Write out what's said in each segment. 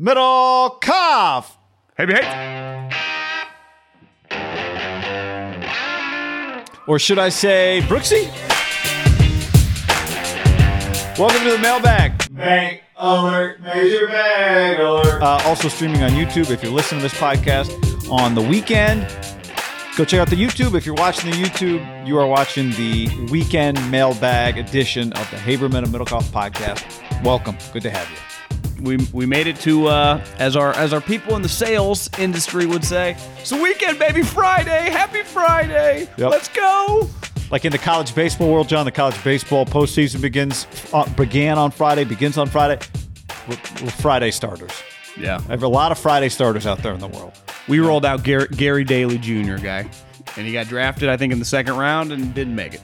Middlecoff. Hey, hey. Or should I say Brooksy? Welcome to the mailbag. Bank alert, major bag alert. Uh, also streaming on YouTube if you're listening to this podcast on the weekend. Go check out the YouTube. If you're watching the YouTube, you are watching the weekend mailbag edition of the Haberman and Middlecoff podcast. Welcome. Good to have you. We, we made it to uh, as our as our people in the sales industry would say. It's the weekend, baby. Friday. Happy Friday. Yep. Let's go. Like in the college baseball world, John, the college baseball postseason begins uh, began on Friday, begins on Friday. We're, we're Friday starters. Yeah. I have a lot of Friday starters out there in the world. We rolled out Gary, Gary Daly Jr. guy, and he got drafted, I think, in the second round and didn't make it.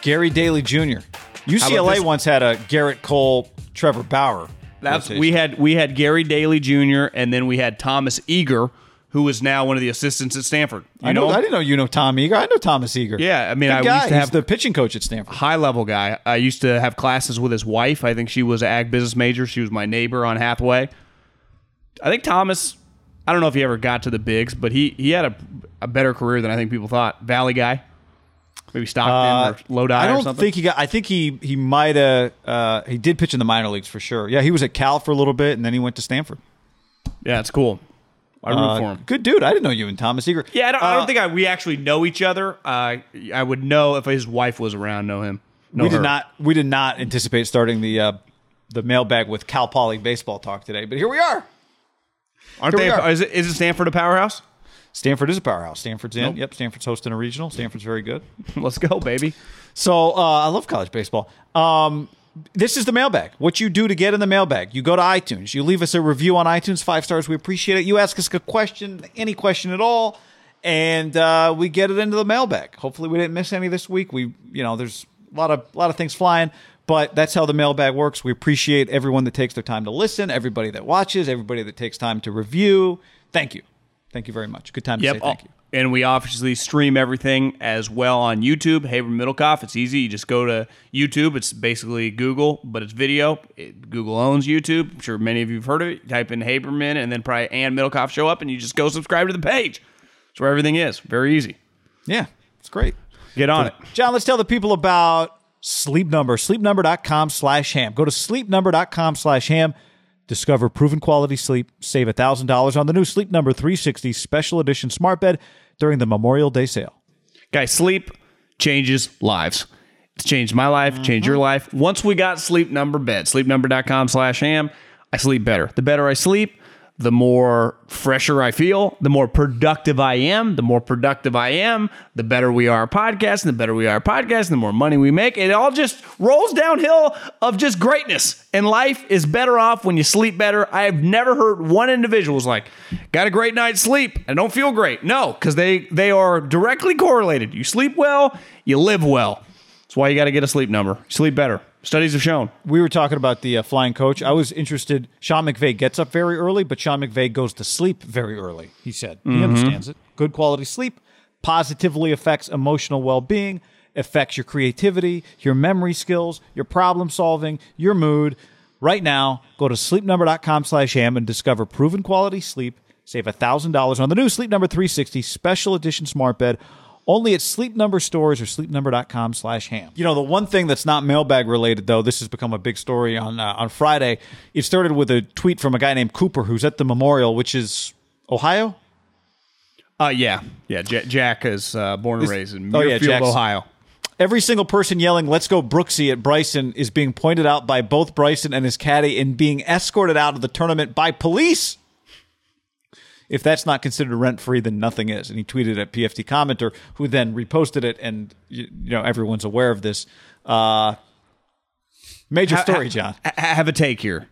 Gary Daly Jr. UCLA once had a Gerrit Cole, Trevor Bauer. That's rotation. we had we had Gary Daly Jr. and then we had Thomas Eager, who is now one of the assistants at Stanford. You I know. him? I didn't know you know Tom Eager. I know Thomas Eager. Yeah, I mean, Good I guy. used to He's have the pitching coach at Stanford. high level guy. I used to have classes with his wife. I think she was an ag business major. She was my neighbor on Hathaway. I think Thomas. I don't know if he ever got to the bigs, but he he had a, a better career than I think people thought. Valley guy, maybe Stockton or Lodi Uh, I don't something. think he got. I think he he might have. Uh, he did pitch in the minor leagues for sure. Yeah, he was at Cal for a little bit, and then he went to Stanford. yeah, it's cool. I root Uh, for him. good dude. I didn't know you and Thomas Eager. Yeah, I don't, I Uh, don't think I, we actually know each other. Uh, I would know if his wife was around. Know him. Know we did not. We did not anticipate starting the uh, the mailbag with Cal Poly baseball talk today, but here we are. Aren't Here they? are. Is it, is it Stanford a powerhouse? Stanford is a powerhouse. Stanford's in. Nope. Yep, Stanford's hosting a regional. Stanford's very good. Let's go, baby. So uh, I love college baseball. Um, this is the mailbag. What you do to get in the mailbag? You go to iTunes. You leave us a review on iTunes, five stars. We appreciate it. You ask us a question, any question at all, and uh, we get it into the mailbag. Hopefully, we didn't miss any this week. We, you know, there's a lot of a lot of things flying, but that's how the mailbag works. We appreciate everyone that takes their time to listen, everybody that watches, everybody that takes time to review. Thank you, thank you very much. Good time to Yep. say thank you. Oh, and we obviously stream everything as well on YouTube. Haber Middlecoff. It's easy. You just go to YouTube. It's basically Google, but it's video. It, Google owns YouTube. I'm sure many of you have heard of it. Type in Haberman and then probably Ann Middlecoff show up, and you just go subscribe to the page. It's where everything is. Very easy. Yeah, it's great. Get on it. John, let's tell the people about Sleep Number. Sleepnumber.com slash ham. Go to sleepnumber.com slash ham. Discover proven quality sleep. Save $1,000 on the new Sleep Number 360 Special Edition Smart Bed during the Memorial Day sale. Guys, sleep changes lives. It's changed my life, changed your life. Once we got sleep number bed, sleepnumber.com slash ham, I sleep better. The better I sleep, the more fresher I feel, the more productive I am. The more productive I am, the better we are podcasting, the better we are podcasting, the more money we make. It all just rolls downhill of just greatness. And life is better off when you sleep better. I have never heard one individual was like, got a great night's sleep and don't feel great. No, because they they are directly correlated. You sleep well, you live well. That's why you got to get a sleep number. Sleep better. Studies have shown. We were talking about the uh, flying coach. I was interested. Sean McVay gets up very early, but Sean McVay goes to sleep very early. He said he understands it. Good quality sleep positively affects emotional well being, affects your creativity, your memory skills, your problem solving, your mood. Right now, go to sleepnumber.com slash ham and discover proven quality sleep. Save $1,000 on the new Sleep Number 360 Special Edition Smart Bed only at Sleep Number stores or sleepnumber.com slash ham. You know, the one thing that's not mailbag related, though, this has become a big story on, uh, on Friday. It started with a tweet from a guy named Cooper who's at the memorial, which is Ohio? Uh, yeah, yeah. J- Jack is uh, born and raised in oh, yeah, Jack's- Ohio. Every single person yelling, let's go Brooksy at Bryson is being pointed out by both Bryson and his caddy and being escorted out of the tournament by police. If that's not considered rent free, then nothing is. And he tweeted at PFT commenter, who then reposted it, and you, you know everyone's aware of this. Uh, major story, John. I have a take here.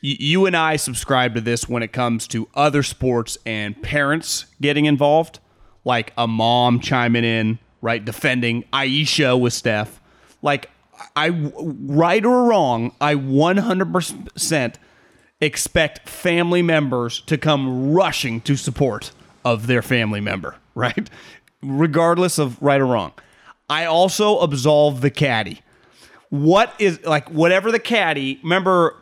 You and I subscribe to this when it comes to other sports and parents getting involved, like a mom chiming in, right, defending Ayesha with Steph. Like, I, right or wrong, I 100% expect family members to come rushing to support of their family member, right? Regardless of right or wrong. I also absolve the caddy what is like whatever the caddy remember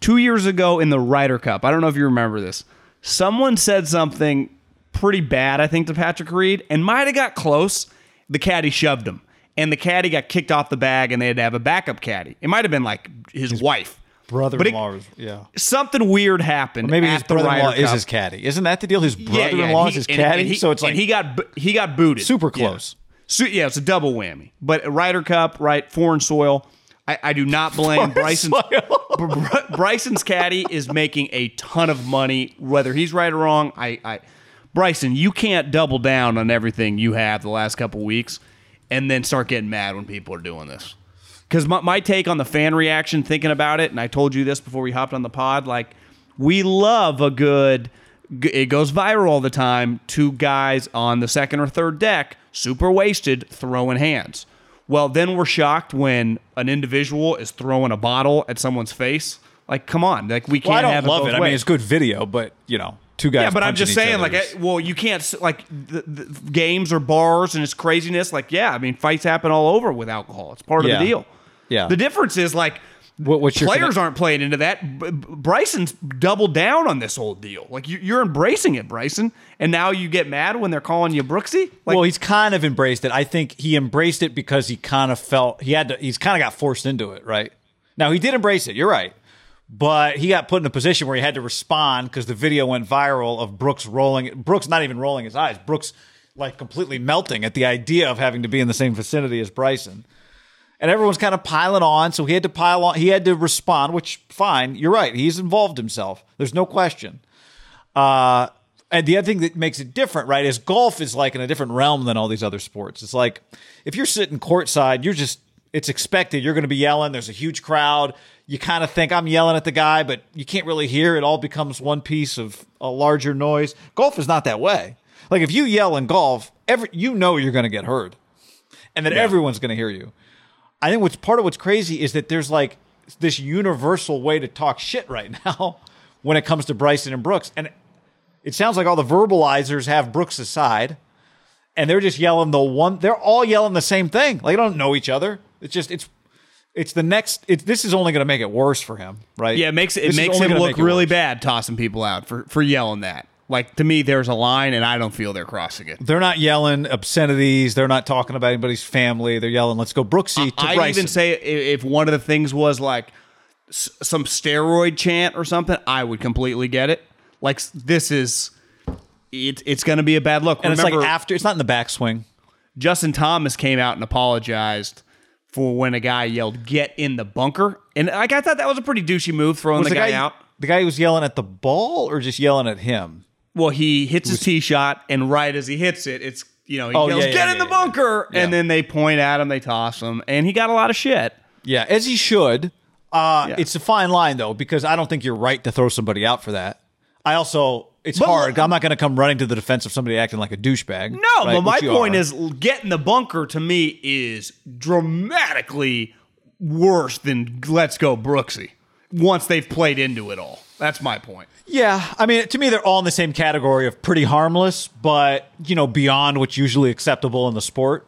two years ago in the Ryder Cup. I don't know if you remember this. Someone said something pretty bad, I think, to Patrick Reed, and might have got close. The caddy shoved him, and the caddy got kicked off the bag, and they had to have a backup caddy. It might have been like his, wife. Brother-in-law, was- yeah. Something weird happened. Maybe his brother-in-law is his caddy. Isn't that the deal? His Yeah, yeah, brother-in-law he- is his caddy, and he- so it's like he got he got booted, super Yeah. close. So, yeah, it's a double whammy. But Ryder Cup, right? Foreign soil. I, I do not blame Bryson. Bryson's caddy is making a ton of money, whether he's right or wrong. I, I, Bryson, you can't double down on everything you have the last couple weeks, and then start getting mad when people are doing this. Because my, my take on the fan reaction, thinking about it, and I told you this before we hopped on the pod, like we love a good. It goes viral all the time. Two guys on the second or third deck, super wasted, throwing hands. Well, then we're shocked when an individual is throwing a bottle at someone's face. Like, come on, like we can't Well, I don't have love both it. I mean, it's good video, but you know, two guys. Yeah, but I'm just saying, like, I- eh, well, you can't like the, the games or bars and it's craziness. Like, yeah, I mean, fights happen all over with alcohol. It's part of Yeah. the deal. Yeah. The difference is like What- what's your players connect- aren't playing into that. B- Bryson's doubled down on this whole deal. Like, you, you're embracing it, Bryson, and now you get mad when they're calling you Brooksy. Like, well, he's kind of embraced it. I think he embraced it because he kind of felt he had to. He's kind of got forced into it, right? Now he did embrace it. You're right, but he got put in a position where he had to respond because the video went viral of Brooks rolling. Brooks not even rolling his eyes. Brooks like completely melting at the idea of having to be in the same vicinity as Bryson. And everyone's kind of piling on, so he had to pile on. He had to respond, which fine. You're right. He's involved himself. There's no question. Uh, and the other thing that makes it different, right, is golf is like in a different realm than all these other sports. It's like if you're sitting courtside, you're just it's expected you're going to be yelling. There's a huge crowd. You kind of think I'm yelling at the guy, but you can't really hear. It all becomes one piece of a larger noise. Golf is not that way. Like if you yell in golf, every you know you're going to get heard, and then everyone's going to hear you. I think what's part of what's crazy is that there's like this universal way to talk shit right now when it comes to Bryson and Brooks. And it sounds like all the verbalizers have Brooks aside and they're just yelling the one they're all yelling the same thing. Like they don't know each other. It's just it's it's the next it's this is only going to make it worse for him, right? yeah, it makes it makes him look make really worse. bad tossing people out for for yelling that. Like to me, there's a line, and I don't feel they're crossing it. They're not yelling obscenities. They're not talking about anybody's family. They're yelling, "Let's go Brooksy to I'd Bryson." even say i- if one of the things was like s- some steroid chant or something, I would completely get it. Like this is, it, it's going to be a bad look. and Remember, it's like after. It's not in the backswing. Justin Thomas came out and apologized for when a guy yelled "Get in the bunker," and like I thought that was a pretty douchey move throwing Was the, guy, out. The guy who was yelling at the ball, or just yelling at him? Well, he hits his tee shot, and right as he hits it, it's you know he Oh, yells yeah, yeah, "Get yeah, in the yeah. bunker," Yeah. and then they point at him, they toss him, and he got a lot of shit. Yeah, as he should. Uh, Yeah. It's a fine line though, because I don't think you're right to throw somebody out for that. I also, it's hard. I'm not going to come running to the defense of somebody acting like a douchebag. No, right? but my Which you point are. is, get in the bunker to me is dramatically worse than let's go Brooksy. Once they've played into it all, that's my point. yeah. I mean, to me, they're all in the same category of pretty harmless, but you know, beyond what's usually acceptable in the sport.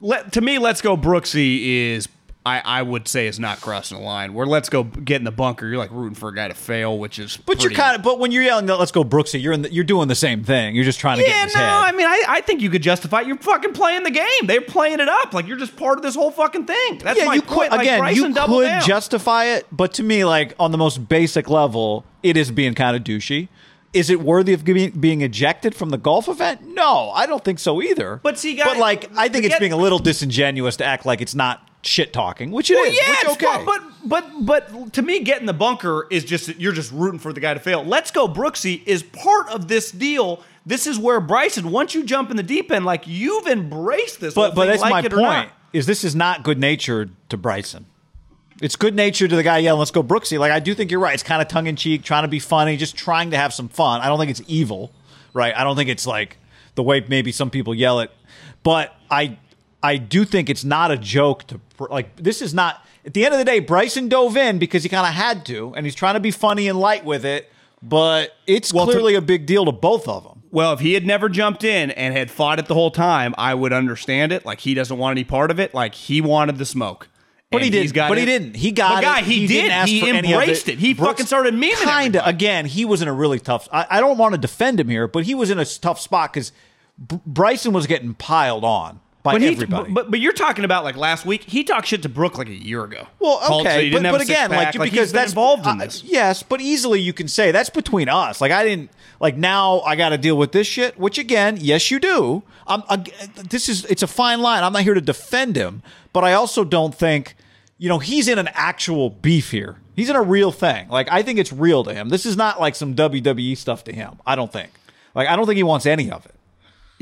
Let, to me, let's go Brooksy is I, I would say is not crossing the line. Where let's go get in the bunker, you're like rooting for a guy to fail, which is But you're kind of, but when you're yelling, "Let's go, Brooksy," you're in the, you're doing the same thing. You're just trying to get yeah, in his no, head. I mean, I, I think you could justify. it. You're fucking playing the game. They're playing it up. Like you're just part of this whole fucking thing. That's yeah, my you point. could Like, again. Bryson you could down. justify it, but to me, like on the most basic level, it is being kind of douchey. Is it worthy of being, ejected from the golf event? No, I don't think so either. But see, guys- but like, I think it's being a little disingenuous to act like it's not shit talking, which it is. Well, yeah, which, okay. fun, but but but to me, getting the bunker is just you're just rooting for the guy to fail. Let's go, Brooksy is part of this deal. This is where Bryson. Once you jump in the deep end, like you've embraced this. but but thing, that's like my point. Is this is not good natured to Bryson. It's good natured to the guy yelling, "Let's go, Brooksy." Like I do think you're right. It's kind of tongue in cheek, trying to be funny, just trying to have some fun. I don't think it's evil, right? I don't think it's like the way maybe some people yell it, but I I do think it's not a joke to like. This is not. At the end of the day, Bryson dove in because he kind of had to, and he's trying to be funny and light with it. But it's Well, to- clearly a big deal to both of them. Well, if he had never jumped in and had fought it the whole time, I would understand it. Like he doesn't want any part of it. Like he wanted the smoke. But he And he's didn't. But he didn't. He got But it. guy, he, didn't ask He of embraced it. He fucking started memeing Kinda. Again, he was in a really tough. I, I don't want to defend him here, but he was in a tough spot because Bryson was getting piled on by But, he, everybody. but but you're talking about like last week. He talked shit to Brooke like a year ago. Well, Called, okay, so he but, didn't have but again, like six-pack. because that's involved in uh, this. yes, but easily you can say that's between us. Like I didn't like now I got to deal with this shit. Which again, yes, you do. I'm. Uh, this is it's a fine line. I'm not here to defend him, but I also don't think you know he's in an actual beef here. He's in a real thing. Like I think it's real to him. This is not like some WWE stuff to him. I don't think. Like I don't think he wants any of it.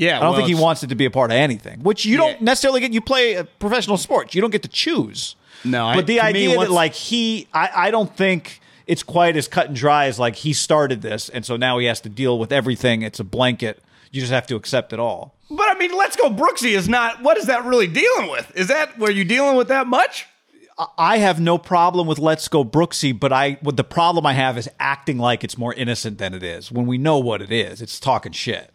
Yeah, I don't think he wants it to be a part of anything, which you don't necessarily get. You play a professional sports, you don't get to choose. No, I- but the to me, idea that like he, I, I don't think it's quite as cut and dry as like he started this, and so now he has to deal with everything. It's a blanket. You just have to accept it all. But I mean, Let's Go Brooksy is not. What is that really dealing with? Is that were you dealing with that much? I have no problem with Let's Go Brooksy, but I what the problem I have is acting like it's more innocent than it is when we know what it is. It's talking shit.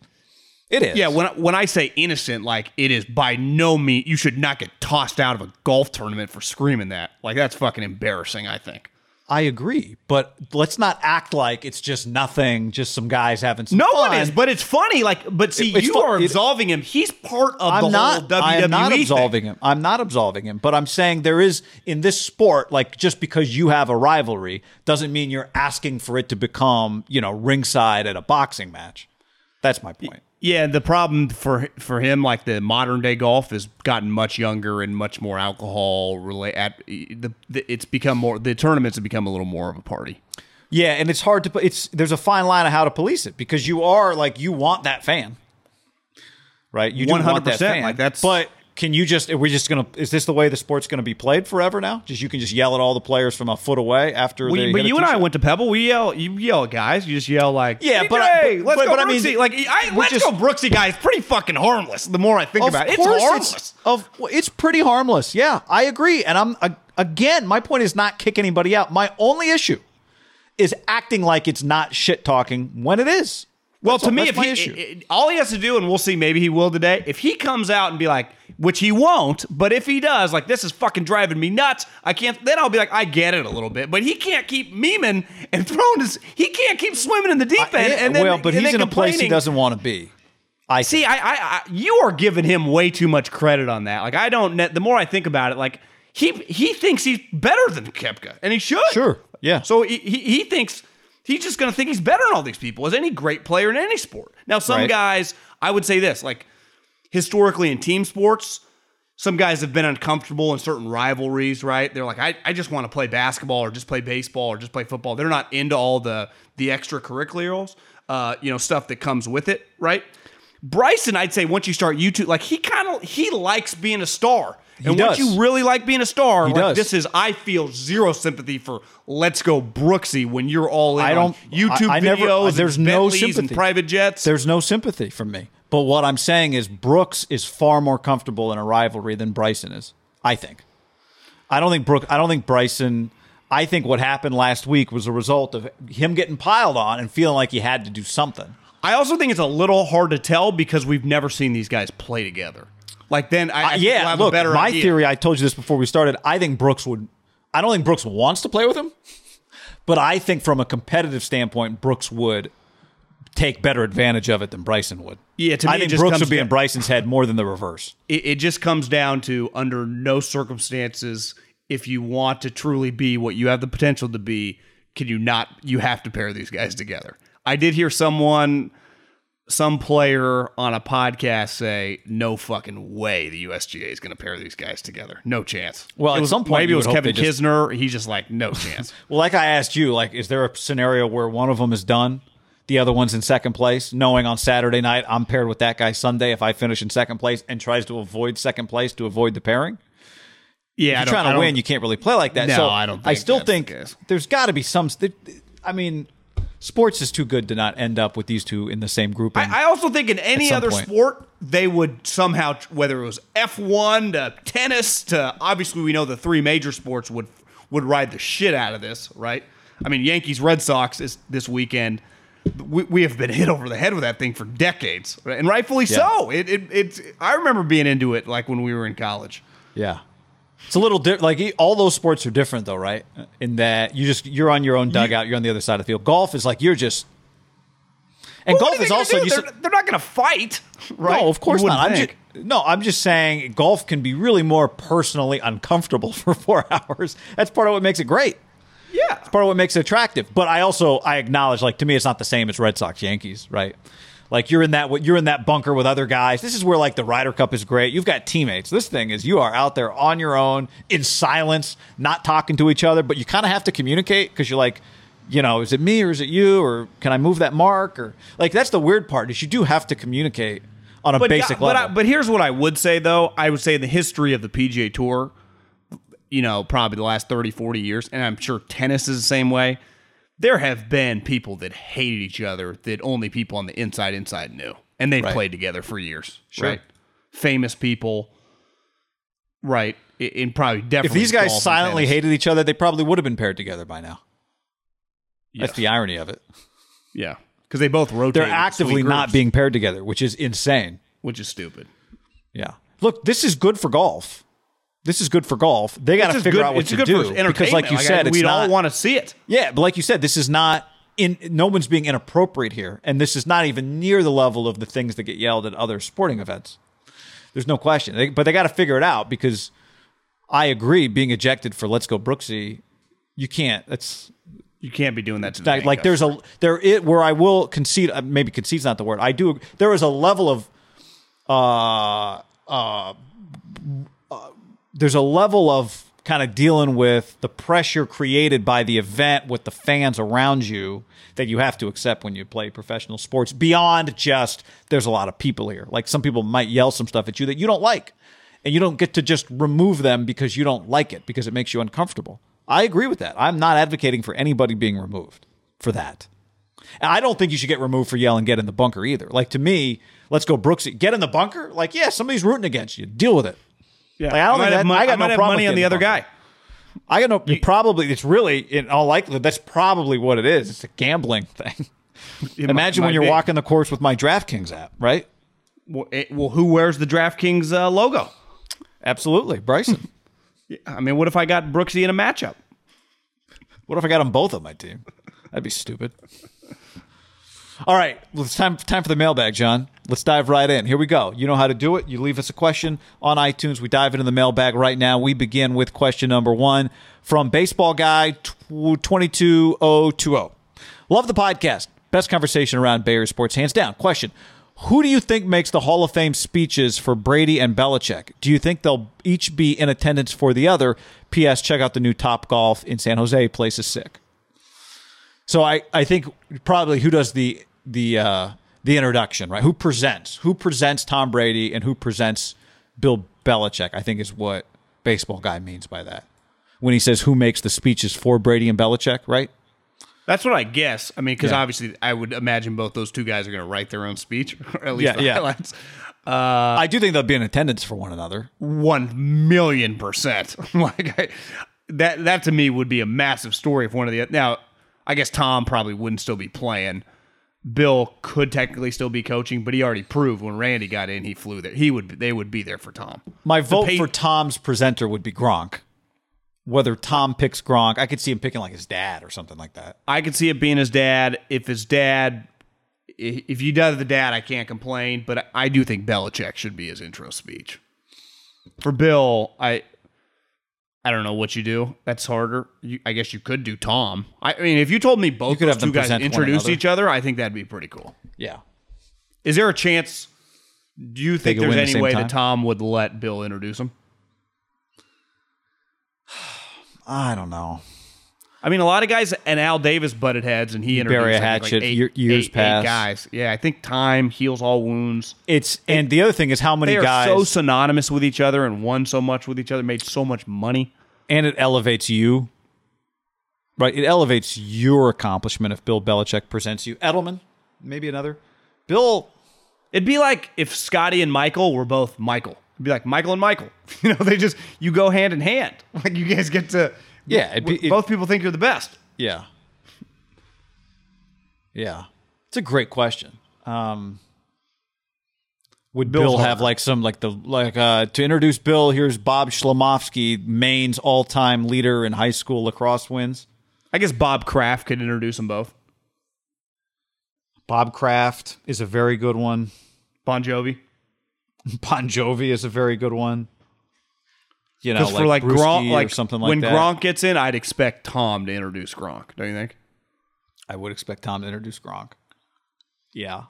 It is. Yeah, when when I say innocent, like it is by no means. You should not get tossed out of a golf tournament for screaming that. Like that's fucking embarrassing. I think. I agree, but let's not act like it's just nothing. Just some guys having some No fun. one is, but it's funny. Like, but see, It- you fu- are it- absolving him. He's part of I'm the not. whole WWE I am not thing. absolving him. I'm not absolving him. But I'm saying there is in this sport, like just because you have a rivalry doesn't mean you're asking for it to become, you know, ringside at a boxing match. That's my point. Yeah, the problem for for him, like the modern day golf, has gotten much younger and much more alcohol relate. At the, the it's become more the tournaments have become a little more of a party. Yeah, and it's hard to put. It's there's a fine line of how to police it because you are like you want that fan, right? You that 100%, fan. like, that's- But can you just? Are we just gonna? Is this the way the sport's gonna be played forever now? Just you can just yell at all the players from a foot away after. We, they but hit a you and I went to Pebble. We yell, you yell at guys. You just yell like, Yeah, "Hey, but I- but- let's but- go but I mean, like, I, we're let's just- go Brooksy, guy. It's pretty fucking harmless. The more I think about it, it's course harmless. of well, it's pretty harmless. Yeah, I agree. And I'm uh, again, my point is not kick anybody out. My only issue is acting like it's not shit talking when it is. Well, That's to all- me, if he, it- it- all he has to do, and we'll see, maybe he will today. If he comes out and be like, which he won't, but if he does, like this is fucking driving me nuts. I can't. Then I'll be like, I get it a little bit, but he can't keep memeing and throwing his. He can't keep swimming in the deep end. Yeah, and then, well, but he's in a place he doesn't want to be. I See, I, I, I, you are giving him way too much credit on that. Like, I don't. The more I think about it, like he he thinks he's better than Koepka, and he should. Sure, yeah. So he he, he thinks he's just going to think he's better than all these people, as any great player in any sport. Now, some Right. guys, I would say this, like historically in team sports. Some guys have been uncomfortable in certain rivalries, right? They're like, I, I just want to play basketball or just play baseball or just play football. They're not into all the the extracurriculars, uh, you know, stuff that comes with it, right? Bryson, I'd say once you start YouTube, like he kind of he likes being a star. and once you really like being a star, like does. this is I feel zero sympathy for Let's Go Brooksy when you're all in I don't- YouTube I- I never- videos. Uh, and there's no Bentleys and sympathy. private jets. There's no sympathy from me. But what I'm saying is Brooks is far more comfortable in a rivalry than Bryson is. I think. I don't think Brook. I don't think Bryson. I think what happened last week was a result of him getting piled on and feeling like he had to do something. I also think it's a little hard to tell because we've never seen these guys play together. Like then, I, I Uh, we'll yeah, have look, a better my idea. theory. I told you this before we started. I think Brooks would. I don't think Brooks wants to play with him, but I think from a competitive standpoint, Brooks would take better advantage of it than Bryson would. Yeah, to me, I think Brooks would be in Bryson's head more than the reverse. it, it just comes down to under no circumstances if you want to truly be what you have the potential to be can you not you have to pair these guys together i did hear someone some player on a podcast say no fucking way the usga is going to pair these guys together no chance Well, It at was- some point maybe it was kevin they just- kisner he's just like no chance Well, like I asked you, like, is there a scenario where one of them is done, the other one's in second place, knowing on Saturday night I'm paired with that guy Sunday if I finish in second place and tries to avoid second place to avoid the pairing? yeah If you're trying to win, you can't really play like that. No, so I don't I still that's the think there's got to be some. I mean, sports is too good to not end up with these two in the same group. I, I also think in any other point. sport, they would somehow, whether it was F1 to tennis to obviously we know the three major sports would would ride the shit out of this, right? I mean, Yankees Red Sox is this weekend. We, we have been hit over the head with that thing for decades, right? and rightfully Yeah. so. It, it it's I remember being into it like when we were in college. yeah. It's a little different. Like all those sports are different, though, right? In that you just you're on your own dugout, you're on the other side of the field. Golf is like you're just, and What golf is also you they're, said, they're not going to fight, right? no, of course not. I'm just, no, I'm just saying golf can be really more personally uncomfortable for four hours. That's part of what makes it great. yeah. It's part of what makes it attractive. But I also I acknowledge like to me it's not the same as Red Sox Yankees, right? Like you're in that you're in that bunker with other guys. This is where like the Ryder Cup is great. You've got teammates. This thing is you are out there on your own in silence, not talking to each other, but you kind of have to communicate because you're like, you know, is it me or is it you or can I move that mark or like that's the weird part is you do have to communicate on a but, basic but, I- level. but here's what I would say though. I would say in the history of the PGA Tour, you know, probably the last 30, 40 years, and I'm sure tennis is the same way. There have been people that hated each other that only people on the inside inside knew. And they Right. played together for years. Sure. Right. Famous people. Right. In, probably definitely. if these guys silently hated each other, they probably would have been paired together by now. That's the irony of it. Yeah. Because they both rotate. They're actively not being paired together, which is insane. which is stupid. Yeah. Look, this is good for golf. This is good for golf. They got to figure good- out what to do because, like you entertainment. said, I- we'd not. all want to see it. yeah, but like you said, this is not. In no one's being inappropriate here, and this is not even near the level of the things that get yelled at other sporting events. There's no question, They- but they got to figure it out because I agree. Being ejected for "Let's Go Brooksy," you can't. That's You can't be doing that to the like, there's a there it where I will concede uh, maybe concede's not the word I do there is a level of uh, uh there's a level of kind of dealing with the pressure created by the event with the fans around you that you have to accept when you play professional sports beyond just there's a lot of people here like some people might yell some stuff at you that you don't like and you don't get to just remove them because you don't like it because it makes you uncomfortable. I agree with that. I'm not advocating for anybody being removed for that. I don't think you should get removed for yelling "get in the bunker" either. Like to me, let's go Brooksy, get in the bunker. Like yeah, somebody's rooting against you. Deal with it. Yeah. Like, I don't might think have that- mon- I got I no have problem money with on the other guy. I got no. You probably it's really in all likelihood that's probably what it is. It's a gambling thing. Imagine might- when you're be. walking the course with my DraftKings app, right? Well, it- well, who wears the DraftKings uh, logo? Absolutely, Bryson. I mean, what if I got Brooksy in a matchup? What if I got them both on my team? That'd be stupid. All right, well, it's time time for the mailbag, John. Let's dive right in. Here we go. You know how to do it. You leave us a question on iTunes. We dive into the mailbag right now. We begin with question number one from Baseball Guy twenty two oh two oh. Love the podcast. Best conversation around Bayer sports, hands down. Question: Who do you think makes the Hall of Fame speeches for Brady and Belichick? Do you think they'll each be in attendance for the other? P.S. Check out the new Top Golf in San Jose. Place is sick. So I, I think probably who does the the uh, the introduction, right? Who presents? Who presents Tom Brady and who presents Bill Belichick? I think is what baseball guy means by that. When he says who makes the speeches for Brady and Belichick, right? That's what I guess. I mean, because Yeah. obviously, I would imagine both those two guys are going to write their own speech, or at least Yeah, the yeah. highlights. Uh, I do think they'll be in attendance for one another. One million percent. like I, that. That to me would be a massive story if one of the now. I guess Tom probably wouldn't still be playing. Bill could technically still be coaching, but he already proved when Randy got in, he flew there. He would. They would be there for Tom. My vote pay- for Tom's presenter would be Gronk. Whether Tom picks Gronk, I could see him picking like his dad or something like that. I could see it being his dad. If his dad, if you does the dad, I can't complain. But I do think Belichick should be his intro speech. For Bill, I, I don't know what you do. That's harder. You, I guess you could do Tom. I, I mean, if you told me both could those have them two guys introduced each other, I think that'd be pretty cool. Yeah. Is there a chance? Do you think there's win the any way time? that Tom would let Bill introduce him? I don't know. I mean, a lot of guys and Al Davis butted heads, and he introduced Bury a hatchet, like eight, years eight- eight guys. Yeah, I think time heals all wounds. It's and the other thing is how many they are guys so synonymous with each other and won so much with each other, made so much money. and it elevates you. Right, it elevates your accomplishment if Bill Belichick presents you. Edelman, maybe another. Bill, It'd be like if Scottie and Michael were both Michael. It'd be like Michael and Michael. You know, they just you go hand in hand. Like you guys get to Yeah, it'd be- it- both people think you're the best. yeah, yeah, it's a great question. Um, Would Bill's Bill have harder. like some like the like uh to introduce Bill? Here's Bob Schlomovsky, Maine's all-time leader in high school lacrosse wins. I guess Bob Kraft could introduce them both. Bob Kraft is a very good one. Bon Jovi. Bon Jovi is a very good one. You know, like, for like Brewski Gronk, or like something like that. when that. Gronk gets in, I'd expect Tom to introduce Gronk. Don't you think? I would expect Tom to introduce Gronk. Yeah.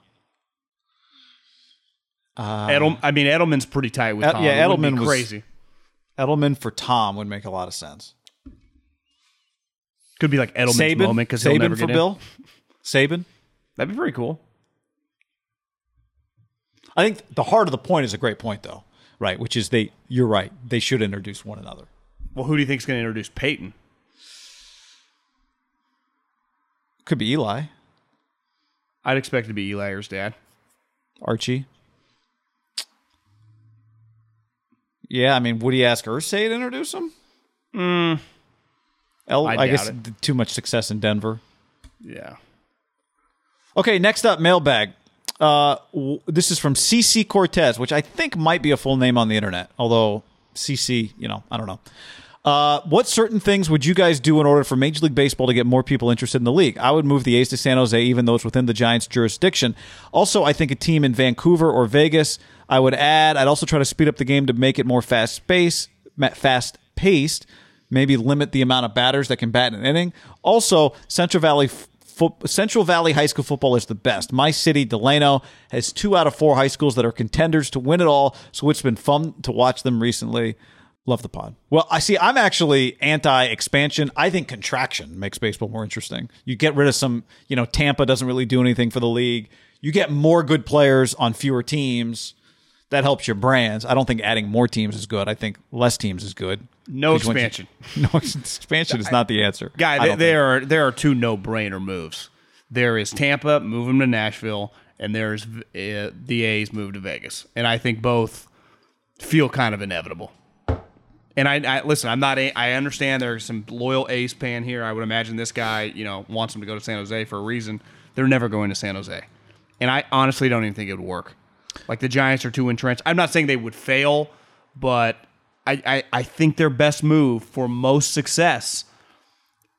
Um, Edel, I mean, Edelman's pretty tight with Ed- Tom. Yeah, It be Edelman was- crazy. Edelman for Tom would make a lot of sense. Could be like Edelman's Saban, moment because he'll Saban never for in. Bill. Saban. That'd be pretty cool. I think the heart of the point is a great point, though, right? Which is they. You're right. They should introduce one another. Well, who do you think is going to introduce Peyton? Could be Eli, I'd expect it to be Eli or his dad. Archie. Yeah, I mean, would he ask Irsay to introduce him? Mm. El, I I, guess d- too much success in Denver. Yeah. Okay, next up, mailbag. Uh, w- this is from CC Cortez, which I think might be a full name on the internet, although CC, you know, I don't know. Uh, what certain things would you guys do in order for Major League Baseball to get more people interested in the league? I would move the A's to San Jose, even though it's within the Giants' jurisdiction. Also, I think a team in Vancouver or Vegas. I would add. I'd also try to speed up the game to make it more fast pace, fast paced. Maybe limit the amount of batters that can bat in an inning. Also, Central Valley Fo- Central Valley High School football is the best. My city, Delano, has two out of four high schools that are contenders to win it all, so it's been fun to watch them recently. Love the pod. Well, I see. I'm actually anti-expansion. I think contraction makes baseball more interesting. You get rid of some. You know, Tampa doesn't really do anything for the league. You get more good players on fewer teams. That helps your brands. I don't think adding more teams is good. I think less teams is good. No once you- expansion. no expansion is not the answer. Guy, there think. are there are two no brainer moves. There is Tampa, move him to Nashville, and there's uh, the A's move to Vegas, and I think both feel kind of inevitable. And I, I listen. I'm not. A, I understand there's some loyal A's fan here. I would imagine this guy, you know, wants them to go to San Jose for a reason. They're never going to San Jose, and I honestly don't even think it would work. Like the Giants are too entrenched. I'm not saying they would fail, but I, I, I think their best move for most success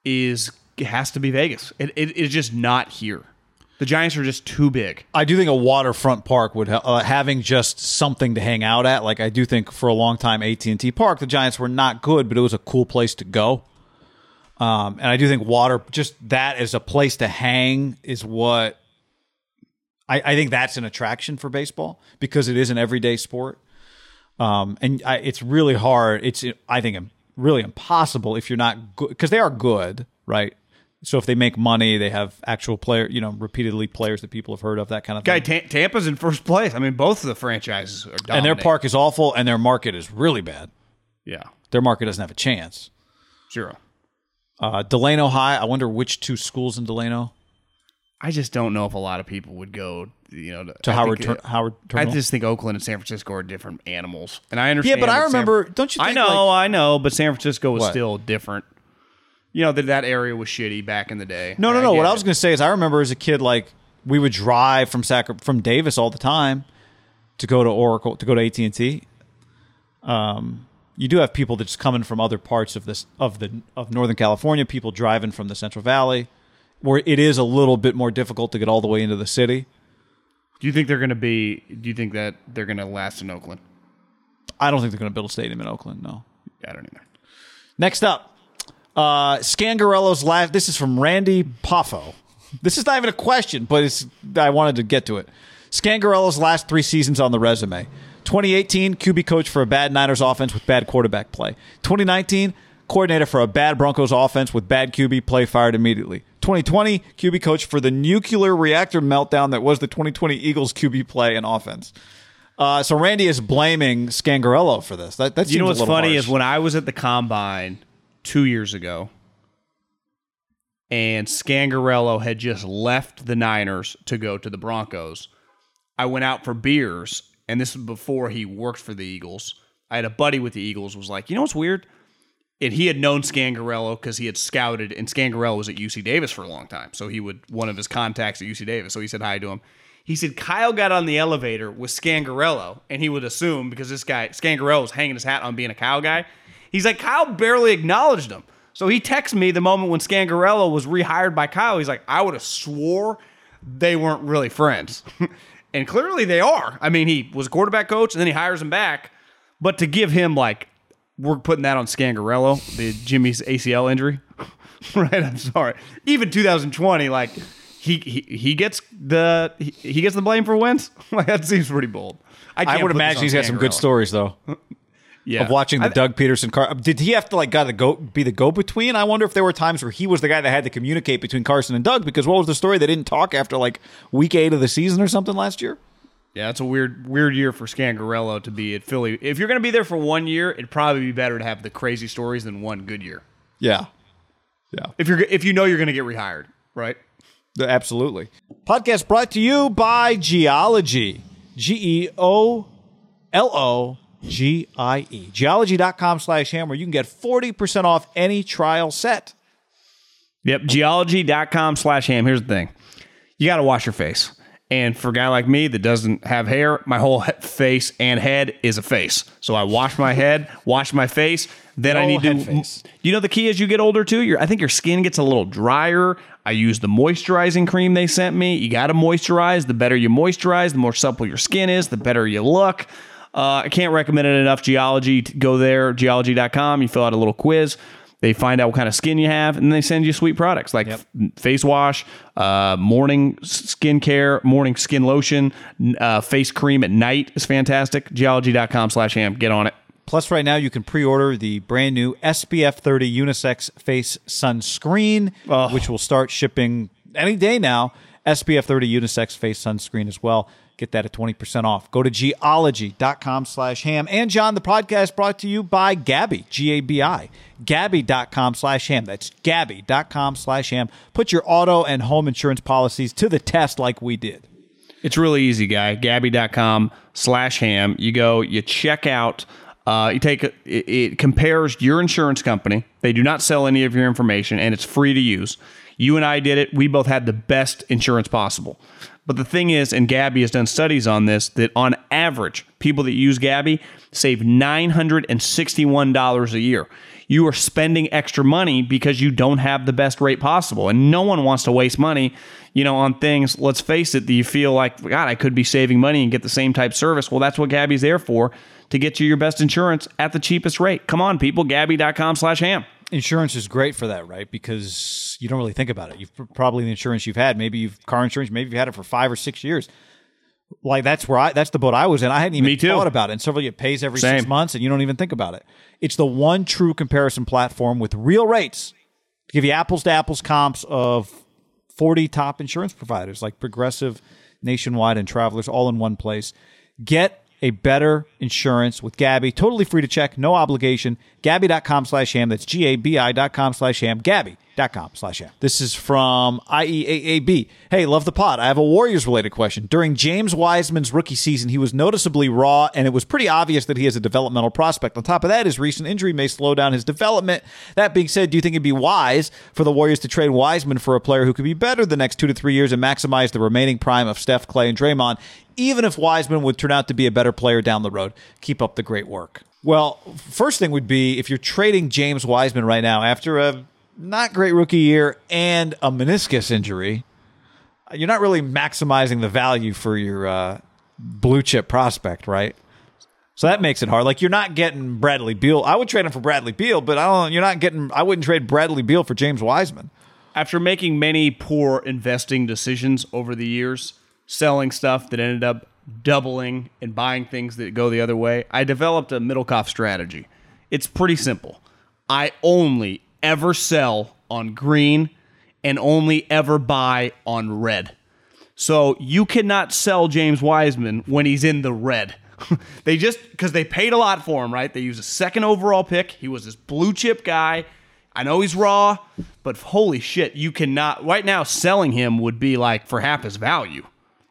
is has to be Vegas. It, it, it's just not here. The Giants are just too big. I do think a waterfront park would uh, having just something to hang out at. Like I do think for a long time AT and T Park, the Giants were not good, but it was a cool place to go. Um, and I do think water, just that as a place to hang, is what I, I think that's an attraction for baseball because it is an everyday sport. Um, and I, it's really hard. It's I think really impossible if you're not good because they are good, right? So if they make money, they have actual player, you know, repeatedly players that people have heard of, that kind of Guy, thing. Ta- Tampa's in first place. I mean, both of the franchises are dominant. and their park is awful, and their market is really bad. yeah, Their market doesn't have a chance. zero. Uh, Delano High. I wonder which two schools in Delano I just don't know if a lot of people would go. You know, to I Howard think, Tur- Howard I just think Oakland and San Francisco are different animals, and I understand. yeah, but I San- remember. don't you? I know, like- I know, but San Francisco was What? still different. You know that that area was shitty back in the day. no, no, no. What I was going to say is, I remember as a kid, like we would drive from Sac- from Davis all the time to go to Oracle to go to AT and T. Um, you do have people that's coming from other parts of this of the of Northern California. People driving from the Central Valley, where it is a little bit more difficult to get all the way into the city. Do you think they're going to be? Do you think that they're going to last in Oakland? I don't think they're going to build a stadium in Oakland. No. I don't either. Next up, uh, Scangarello's last. This is from Randy Poffo. This is not even a question, but it's. I wanted to get to it. Scangarello's last three seasons on the resume: 2018, QB coach for a bad Niners offense with bad quarterback play. 2019, coordinator for a bad Broncos offense with bad QB play, fired immediately. 2020, QB coach for the nuclear reactor meltdown that was the 2020 Eagles QB play and offense. Uh, so Randy is blaming Scangarello for this. That, that You know what's funny harsh. is when I was at the combine two years ago, and Scangarello had just left the Niners to go to the Broncos. I went out for beers, and this was before he worked for the Eagles. I had a buddy with the Eagles was like, you know what's weird? And he had known Scangarello because he had scouted, and Scangarello was at UC Davis for a long time. So he would one of his contacts at UC Davis. So he said hi to him. He said Kyle got on the elevator with Scangarello, and he would assume because this guy Scangarello was hanging his hat on being a Kyle guy. He's like Kyle barely acknowledged him, so he texted me the moment when Scangarello was rehired by Kyle. He's like, I would have swore they weren't really friends, and clearly they are. I mean, he was a quarterback coach, and then he hires him back, but to give him like we're putting that on Scangarello, the Jimmy's ACL injury. right, I'm sorry. Even 2020, like he he, he gets the he, he gets the blame for wins. like that seems pretty bold. I can't would imagine he's got some good stories though Yeah. of watching the I- Doug Pederson car. Did he have to like got to go be the go between? I wonder if there were times where he was the guy that had to communicate between Carson and Doug because what was the story? They didn't talk after like week eight of the season or something last year. Yeah, it's a weird weird year for Scangarello to be at Philly. If you're going to be there for one year, it'd probably be better to have the crazy stories than one good year. Yeah, yeah. If you're if you know you're going to get rehired, right? Absolutely. Podcast brought to you by Geologie. G E O L O G I E. Geologie.com slash hammer. You can get 40% off any trial set. Yep. Geologie.com slash ham. Here's the thing you got to wash your face. And for a guy like me that doesn't have hair, my whole face and head is a face. So I wash my head, wash my face. Then I need to. face. You know the key as you get older too. Your I think your skin gets a little drier. I use the moisturizing cream they sent me. You got to moisturize. The better you moisturize, the more supple your skin is, the better you look. Uh, I can't recommend it enough. Geologie, go there, geologie.com. You fill out a little quiz. They find out what kind of skin you have, and they send you sweet products like f- face wash, uh, morning skin care, morning skin lotion, uh, face cream at night is fantastic. Geologie.com slash ham. Get on it. Plus, right now you can pre-order the brand new SPF 30 unisex face sunscreen, which will start shipping any day now. SPF 30 unisex face sunscreen as well. Get that at 20% off. Go to geologie.com slash ham. And John, the podcast brought to you by Gabi, G-A-B-I. Gabi.com slash ham. That's Gabi.com slash ham. Put your auto and home insurance policies to the test like we did. It's really easy, guy. Gabi.com slash ham. You go, you check out, uh, you take, it, it compares your insurance company. They do not sell any of your information and it's free to use. You and I did it. We both had the best insurance possible. But the thing is, and Gabi has done studies on this, that on average, people that use Gabi save $961 a year. You are spending extra money because you don't have the best rate possible. And no one wants to waste money, you know, on things, let's face it, that you feel like, God, I could be saving money and get the same type service. Well, that's what Gabi's there for, to get you your best insurance at the cheapest rate. Come on, people, Gabi.com slash ham. Insurance is great for that, right? Because you don't really think about it. You've probably the insurance you've had, maybe you've car insurance, maybe you've had it for five or six years. Like that's where I that's the boat I was in. I hadn't even Me too. thought about it. And several it pays every Same. six months, and you don't even think about it. It's the one true comparison platform with real rates to give you apples to apples comps of forty top insurance providers like Progressive, Nationwide, and Travelers all in one place. Get a better insurance with Gabi. Totally free to check, no obligation. Gabi.com slash ham. That's G-A-B-I dot com slash ham. Gabi.com slash ham. This is from IEAAB. Hey, love the pod. I have a Warriors related question. During James Wiseman's rookie season, he was noticeably raw, and it was pretty obvious that he has a developmental prospect. On top of that, his recent injury may slow down his development. That being said, do you think it'd be wise for the Warriors to trade Wiseman for a player who could be better the next two to three years and maximize the remaining prime of Steph, Clay, and Draymond? even if Wiseman would turn out to be a better player down the road. Keep up the great work. Well, first thing would be if you're trading James Wiseman right now after a not great rookie year and a meniscus injury, you're not really maximizing the value for your uh, blue chip prospect, right? So that makes it hard. Like you're not getting Bradley Beal. I would trade him for Bradley Beal, but I don't. You're not getting. I wouldn't trade Bradley Beal for James Wiseman. After making many poor investing decisions over the years, selling stuff that ended up doubling and buying things that go the other way, I developed a Middlecoff strategy. It's pretty simple. I only ever sell on green and only ever buy on red. So you cannot sell James Wiseman when he's in the red. they just because they paid a lot for him, right? They used a second overall pick. He was this blue chip guy. I know he's raw, but holy shit, you cannot right now selling him would be like for half his value.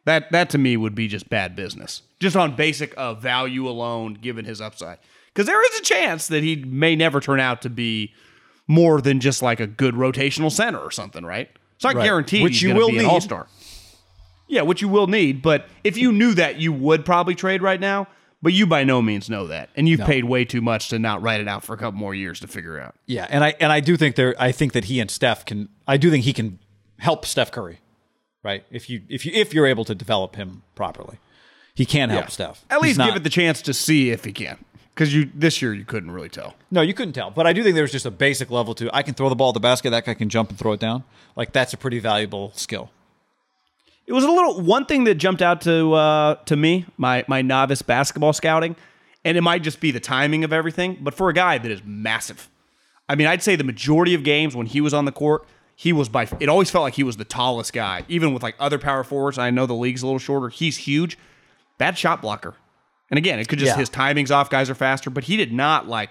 That that to me would be just bad business. Just on basic uh, value alone, given his upside. Because there is a chance that he may never turn out to be more than just like a good rotational center or something, right? It's not Right. guaranteed Which you will be an need. all star. Yeah, which you will need. But if you knew that, you would probably trade right now. But you by no means know that, and you've paid way too much to not write it out for a couple more years to figure out. Yeah, and I and I do think there. I think that he and Steph can. I do think he can help Steph Curry, right? If you if you if you're able to develop him properly, he can help Steph. At He's least not- give it the chance to see if he can, because you this year you couldn't really tell. No, you couldn't tell, but I do think there's just a basic level to. I can throw the ball at the basket. That guy can jump and throw it down. Like that's a pretty valuable skill. It was a little one thing that jumped out to uh, to me, my my novice basketball scouting, and it might just be the timing of everything. But for a guy that is massive, I mean, I'd say the majority of games when he was on the court, he was by. It always felt like he was the tallest guy, even with like other power forwards. I know the league's a little shorter. He's huge, bad shot blocker, and again, it could just Yeah. his timing's off. Guys are faster, but he did not like.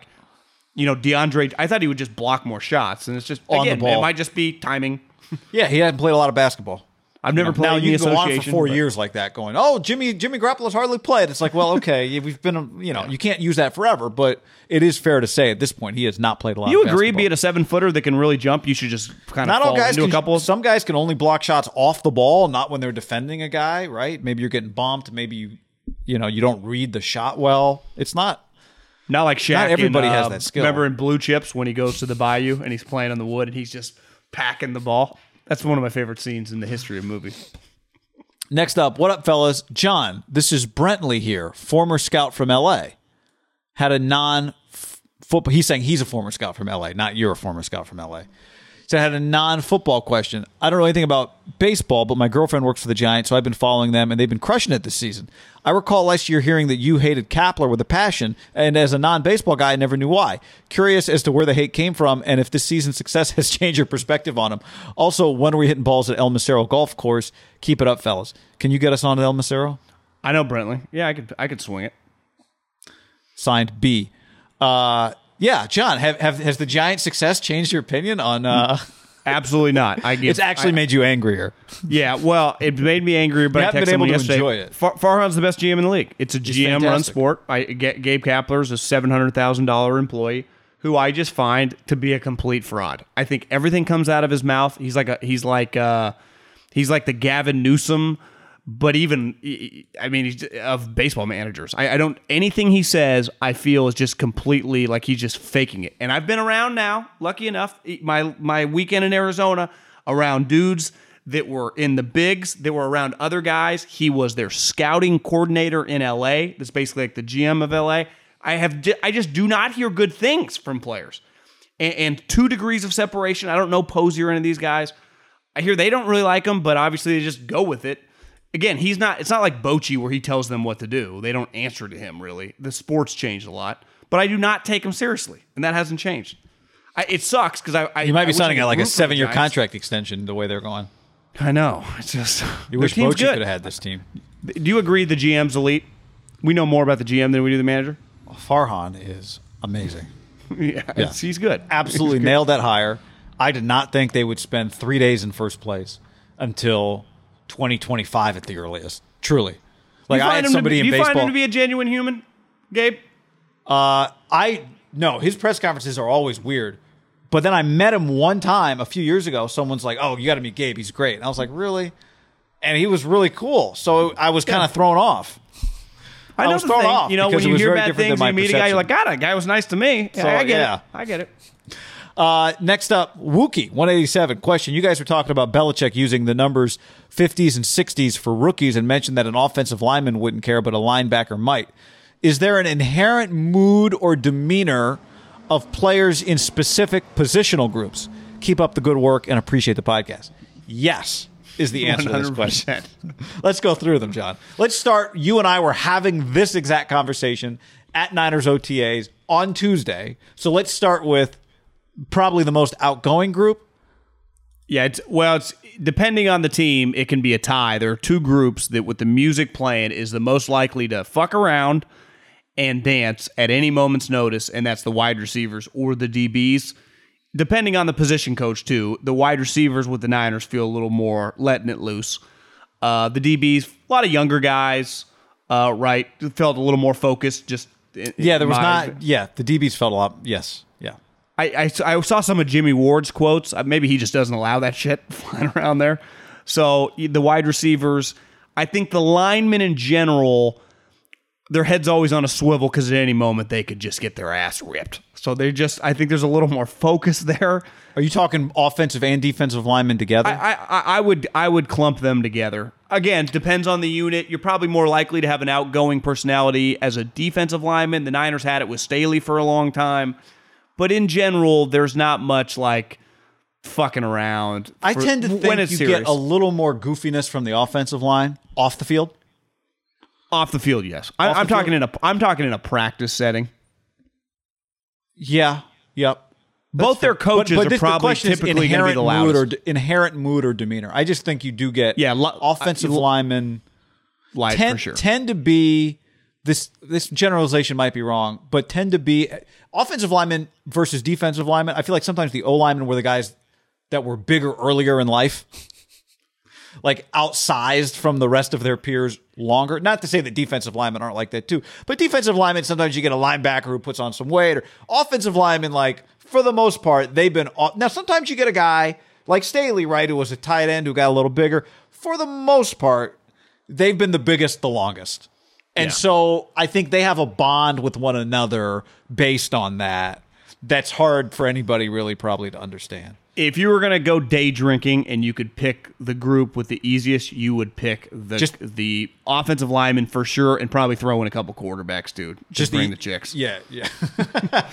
You know, DeAndre. I thought he would just block more shots, and it's just On the again, ball. It might just be timing. Yeah, he hasn't played a lot of basketball. I've never played now in you the can go on for four but- years like that, going, "Oh, Jimmy Jimmy Garoppolo's hardly played." It's like, well, okay, we've been, you know, you can't use that forever, but it is fair to say at this point he has not played a lot. Of. You agree? basketball. Be it a seven footer that can really jump, you should just kind of not all guys can. a couple. Some guys can only block shots off the ball, not when they're defending a guy. Right? Maybe you're getting bumped. Maybe you, you know, you don't read the shot well. It's not. not like Shaq. not everybody in, has uh, that skill. Remember in Blue Chips when he goes to the bayou and he's playing on the wood and he's just packing the ball. That's one of my favorite scenes in the history of movies. Next up, what up, fellas? John, this is Brentley here, former scout from LA. Had a non football. He's saying he's a former scout from LA, not you're a former scout from LA. So I had a non football question. I don't know anything about baseball, but my girlfriend works for the Giants, so I've been following them, and they've been crushing it this season. I recall last year hearing that you hated Kapler with a passion, and as a non baseball guy, I never knew why. Curious as to where the hate came from, and if this season's success has changed your perspective on him. Also, when are we hitting balls at El Macero Golf Course? Keep it up, fellas. Can you get us on to El Macero? I know Brentley. Yeah, I could I could swing it. Signed B. Uh, yeah, John, have, have has the Giants' success changed your opinion on? Uh, Absolutely not. I give, it's actually I- made you angrier. yeah. Well, it made me angrier, but You I texted been able someone to yesterday. enjoy it. Far, Farhan's the best GM in the league. It's a GM run sport. I Ga- Gabe Kapler's a seven hundred thousand dollar employee who I just find to be a complete fraud. I think everything comes out of his mouth. He's like a he's like uh he's like the Gavin Newsom, but even I mean of baseball managers. I, I don't anything he says I feel is just completely like he's just faking it. And I've been around now, lucky enough, my my weekend in Arizona around dudes that were in the bigs, that were around other guys. He was their scouting coordinator in LA. That's basically like the GM of LA. I have I just do not hear good things from players. And, and two degrees of separation. I don't know Posey or any of these guys. I hear they don't really like him, but obviously they just go with it. Again, he's not. It's not like Bochy where he tells them what to do. They don't answer to him really. The sport's changed a lot, but I do not take him seriously, and that hasn't changed. I, it sucks because I, I You might I be signing at like a root for the seven-year contract extension the way they're going. I know. It's just You wish Bochy could have had this team. Do you agree the GM's elite? We know more about the GM than we do the manager. Farhan is amazing. yeah, it's- he's good. Absolutely nailed that hire. I did not think they would spend three days in first place until 2025 at the earliest. Truly, like I had somebody be- in you baseball. find him to be a genuine human, Gabe? Uh, I no, his press conferences are always weird. But then I met him one time a few years ago. Someone's like, "Oh, you got to meet Gabe. He's great." And I was like, "Really?" And he was really cool. So I was kind of thrown off. I know was thrown thing. off you know, when you hear bad things, you meet a guy, you're like. God, that guy was nice to me. So, I get yeah. it. I get it. Uh, next up, Wookie, 187. Question. You guys were talking about Belichick using the numbers 50s and 60s for rookies and mentioned that an offensive lineman wouldn't care, but a linebacker might. Is there an inherent mood or demeanor of players in specific positional groups? Keep up the good work and appreciate the podcast. Yes, is the answer to this question. Let's go through them, John. Let's start. You and I were having this exact conversation at Niners OTAs on Tuesday. So let's start with probably the most outgoing group. Yeah, it's well, it's depending on the team, it can be a tie. There are two groups that with the music playing is the most likely to fuck around and dance at any moment's notice, and that's the wide receivers or the DBs. Depending on the position coach, too, the wide receivers with the Niners feel a little more letting it loose. Uh, the DBs, a lot of younger guys, uh, right, felt a little more focused. Just in- Yeah, there was my- not. Yeah, the DBs felt a lot. Yes, yeah. I, I, I saw some of Jimmy Ward's quotes. Uh, Maybe he just doesn't allow that shit flying around there. So the wide receivers, I think the linemen in general, their head's always on a swivel because at any moment they could just get their ass ripped. So they just, I think there's a little more focus there. Are you talking offensive and defensive linemen together? I, I, I would I would clump them together. Again, depends on the unit. You're probably more likely to have an outgoing personality as a defensive lineman. The Niners had it with Staley for a long time, but in general, there's not much like fucking around. I for- tend to when think it's you serious. get a little more goofiness from the offensive line off the field. off the field. Yes, I, I'm talking field? in a I'm talking in a practice setting. Yeah. Yep. Both their coaches are this- the probably typically going to be the mood loudest. or d- inherent mood or demeanor. I just think you do get Yeah, lo- offensive uh, linemen Light tend, for sure. tend to be this this generalization might be wrong, but tend to be offensive linemen versus defensive linemen. I feel like sometimes the O linemen were the guys that were bigger earlier in life. Like outsized from the rest of their peers longer. Not to say that defensive linemen aren't like that too, but defensive linemen sometimes you get a linebacker who puts on some weight, or offensive linemen like for the most part they've been. off- Now sometimes you get a guy like Staley, right, who was a tight end who got a little bigger. For the most part, they've been the biggest the longest. And Yeah. so I think they have a bond with one another based on that. That's hard for anybody really probably to understand. if you were going to go day drinking and you could pick the group with the easiest, you would pick the Just- the offensive lineman for sure, and probably throw in a couple quarterbacks, dude. Just, bring the, the- chicks. Yeah, yeah.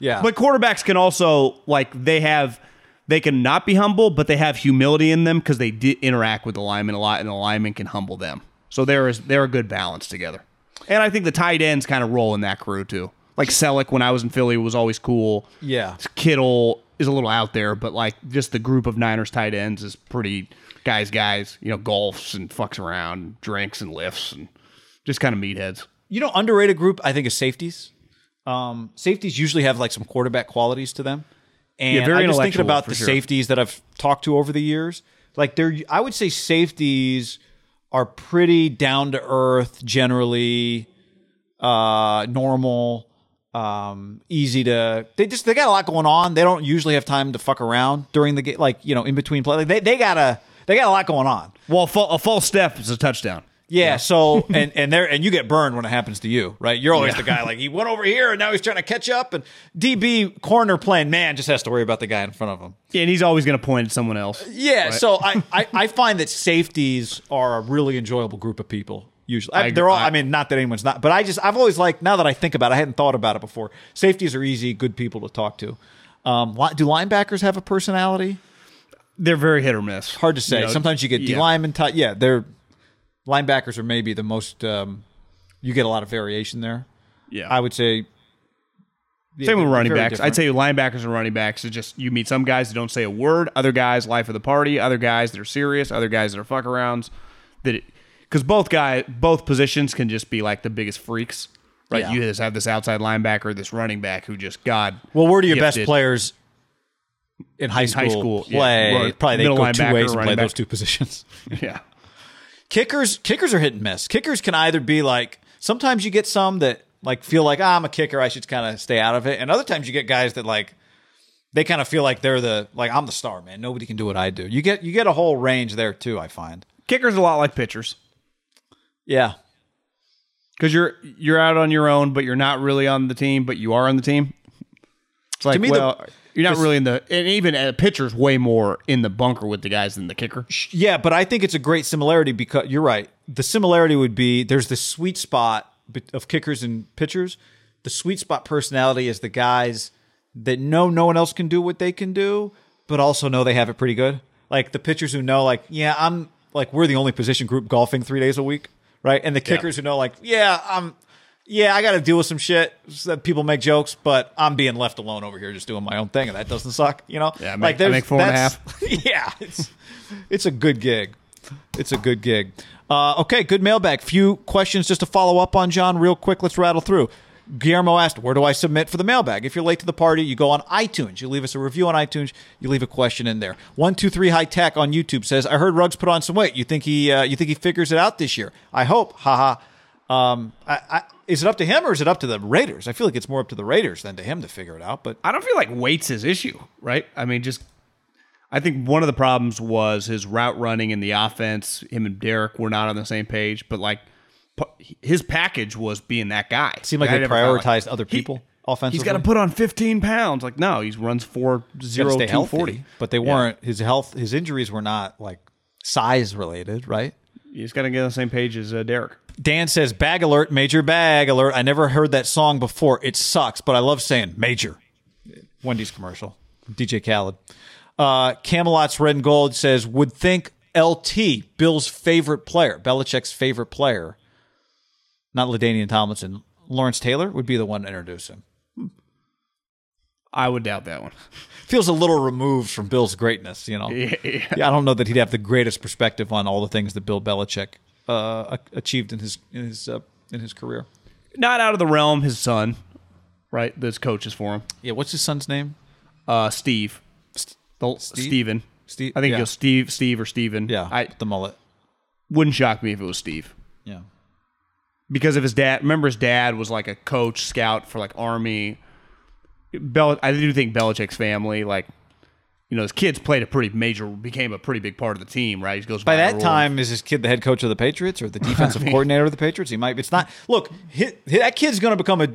yeah. But quarterbacks can also like they have they can not be humble, but they have humility in them because they interact with the lineman a lot, and the lineman can humble them. So there is they're a good balance together. And I think the tight ends kind of roll in that crew too. Like Celek when I was in Philly was always cool. Yeah. Kittle is a little out there, but like just the group of Niners tight ends is pretty guys, guys. You know, golfs and fucks around, drinks and lifts, and just kind of meatheads. You know, underrated group I think is safeties. Um, safeties usually have like some quarterback qualities to them. And Yeah, very I'm just thinking about the sure. safeties that I've talked to over the years. Like they're I would say safeties are pretty down to earth, generally uh normal, um, easy to they just they got a lot going on. They don't usually have time to fuck around during the game like, you know, in between play. Like they, they gotta they got a lot going on. Well, a, fa- a false step is a touchdown. Yeah, so and and there and you get burned when it happens to you, right? You're always the guy like he went over here and now he's trying to catch up and DB corner playing man just has to worry about the guy in front of him. Yeah, and he's always going to point at someone else. Yeah, so I, I I find that safeties are a really enjoyable group of people. Usually, I, I- they're all. I, I- mean, not that anyone's not, but I just I've always liked. Now that I think about, it, I hadn't thought about it before. Safeties are easy, good people to talk to. Um, do linebackers have a personality? They're very hit or miss. Hard to say. You know, Sometimes you get D yeah. lineman type. Yeah, they're linebackers are maybe the most. Um, you get a lot of variation there. Yeah, I would say. yeah, Same with running backs. I'd different. say linebackers and running backs is just you meet some guys that don't say a word, other guys life of the party, other guys that are serious, other guys that are fuck arounds. That because both guy both positions can just be like the biggest freaks, right? Yeah. You just have this outside linebacker, this running back who just God. Well, where do your best players in high school, high school, play? Well, Probably they go two ways and play running those two positions. Yeah, kickers, kickers are hit and miss. Kickers can either be like sometimes you get some that like feel like ah, I'm a kicker, I should kind of stay out of it, and other times you get guys that like they kind of feel like they're the like I'm the star man. Nobody can do what I do. You get you get a whole range there too. I find. kickers a lot like pitchers Yeah, because you're you're out on your own, but you're not really on the team, but you are on the team. It's like me, the- well, you're not really in the and even a pitcher's way more in the bunker with the guys than the kicker. Yeah, but I think it's a great similarity because you're right. The similarity would be there's this sweet spot of kickers and pitchers. The sweet spot personality is the guys that know no one else can do what they can do, but also know they have it pretty good. Like the pitchers who know, like, yeah, I'm like we're the only position group golfing three days a week, right? And the kickers who know, like, yeah, I'm. Yeah, I got to deal with some shit. so that People make jokes, but I'm being left alone over here, just doing my own thing, and that doesn't suck, you know. Yeah, I make- I make four and a that's- yeah, it's it's a good gig. It's a good gig. Uh, okay, good mailbag. Few questions just to follow up on, John, real quick. Let's rattle through. Guillermo asked, Where do I submit for the mailbag? If you're late to the party, you go on iTunes. You leave us a review on iTunes. You leave a question in there. One two three high tech on YouTube says, I heard Ruggs put on some weight. You think he uh, you think he figures it out this year? I hope. Haha. Um, I, I, is it up to him or is it up to the Raiders? I feel like it's more up to the Raiders than to him to figure it out. But I don't feel like weight's his issue, right? I mean, just I think one of the problems was his route running and the offense. Him and Derek were not on the same page, but like his package was being that guy. Seemed like I they prioritized like- other He- people offensively. He's got to put on 15 pounds. Like no, he runs four zero healthy, forty. but they weren't. His health, his injuries were not like size related, right? He's got to get on the same page as uh, Derek. Dan says, "Bag alert, major bag alert." I never heard that song before. It sucks, but I love saying major. Wendy's commercial, DJ Khaled. Uh, Camelot's red and gold says, "Would think LT Bill's favorite player, Belichick's favorite player, not Ladainian Tomlinson, Lawrence Taylor would be the one to introduce him." I would doubt that one. Feels a little removed from Bill's greatness, you know. Yeah, Yeah, I don't know that he'd have the greatest perspective on all the things that Bill Belichick uh, achieved in his in his uh, in his career. Not out of the realm. His son, right? This coaches for him. Yeah, what's his son's name? Uh, Steve. The, Steven. Steve- I think yeah. Steve, Steve or Steven. Yeah, I the mullet. wouldn't shock me if it was Steve. Yeah, because of his dad. Remember, his dad was like a coach, scout for like Army. Bel- I do think Belichick's family, like, you know, his kids played a pretty major, became a pretty big part of the team, right? He goes by that time, is his kid the head coach of the Patriots or the defensive coordinator of the Patriots? He might. It's not. Look, that kid's going to become a.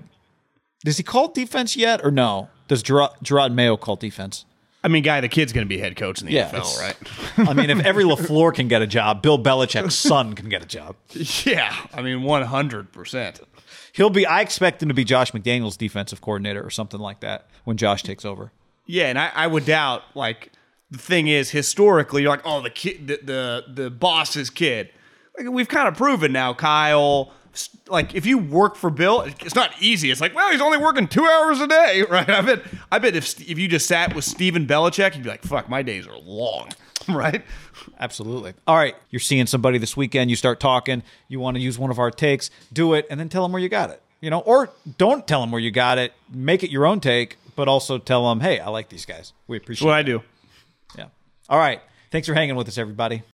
Does he call defense yet or no? Does Jerod, Jerod Mayo call defense? I mean, guy, the kid's going to be head coach in the Yeah, NFL, right? I mean, if every Lafleur can get a job, Bill Belichick's son can get a job. yeah, I mean, one hundred percent. He'll be. I expect him to be Josh McDaniels' defensive coordinator or something like that when Josh takes over. Yeah, and I, I would doubt like the thing is historically you're like oh the kid the the, the boss's kid. Like we've kind of proven now, Kyle. Like if you work for Bill, it's not easy. It's like well he's only working two hours a day, right? I bet I bet if if you just sat with Steven Belichick, you'd be like fuck my days are long, right? Absolutely. All right, you're seeing somebody this weekend. You start talking. You want to use one of our takes. Do it, and then tell them where you got it. You know, or don't tell them where you got it. Make it your own take, but also tell them, hey, I like these guys. We That's appreciate. what it. I do. Yeah. All right. Thanks for hanging with us, everybody.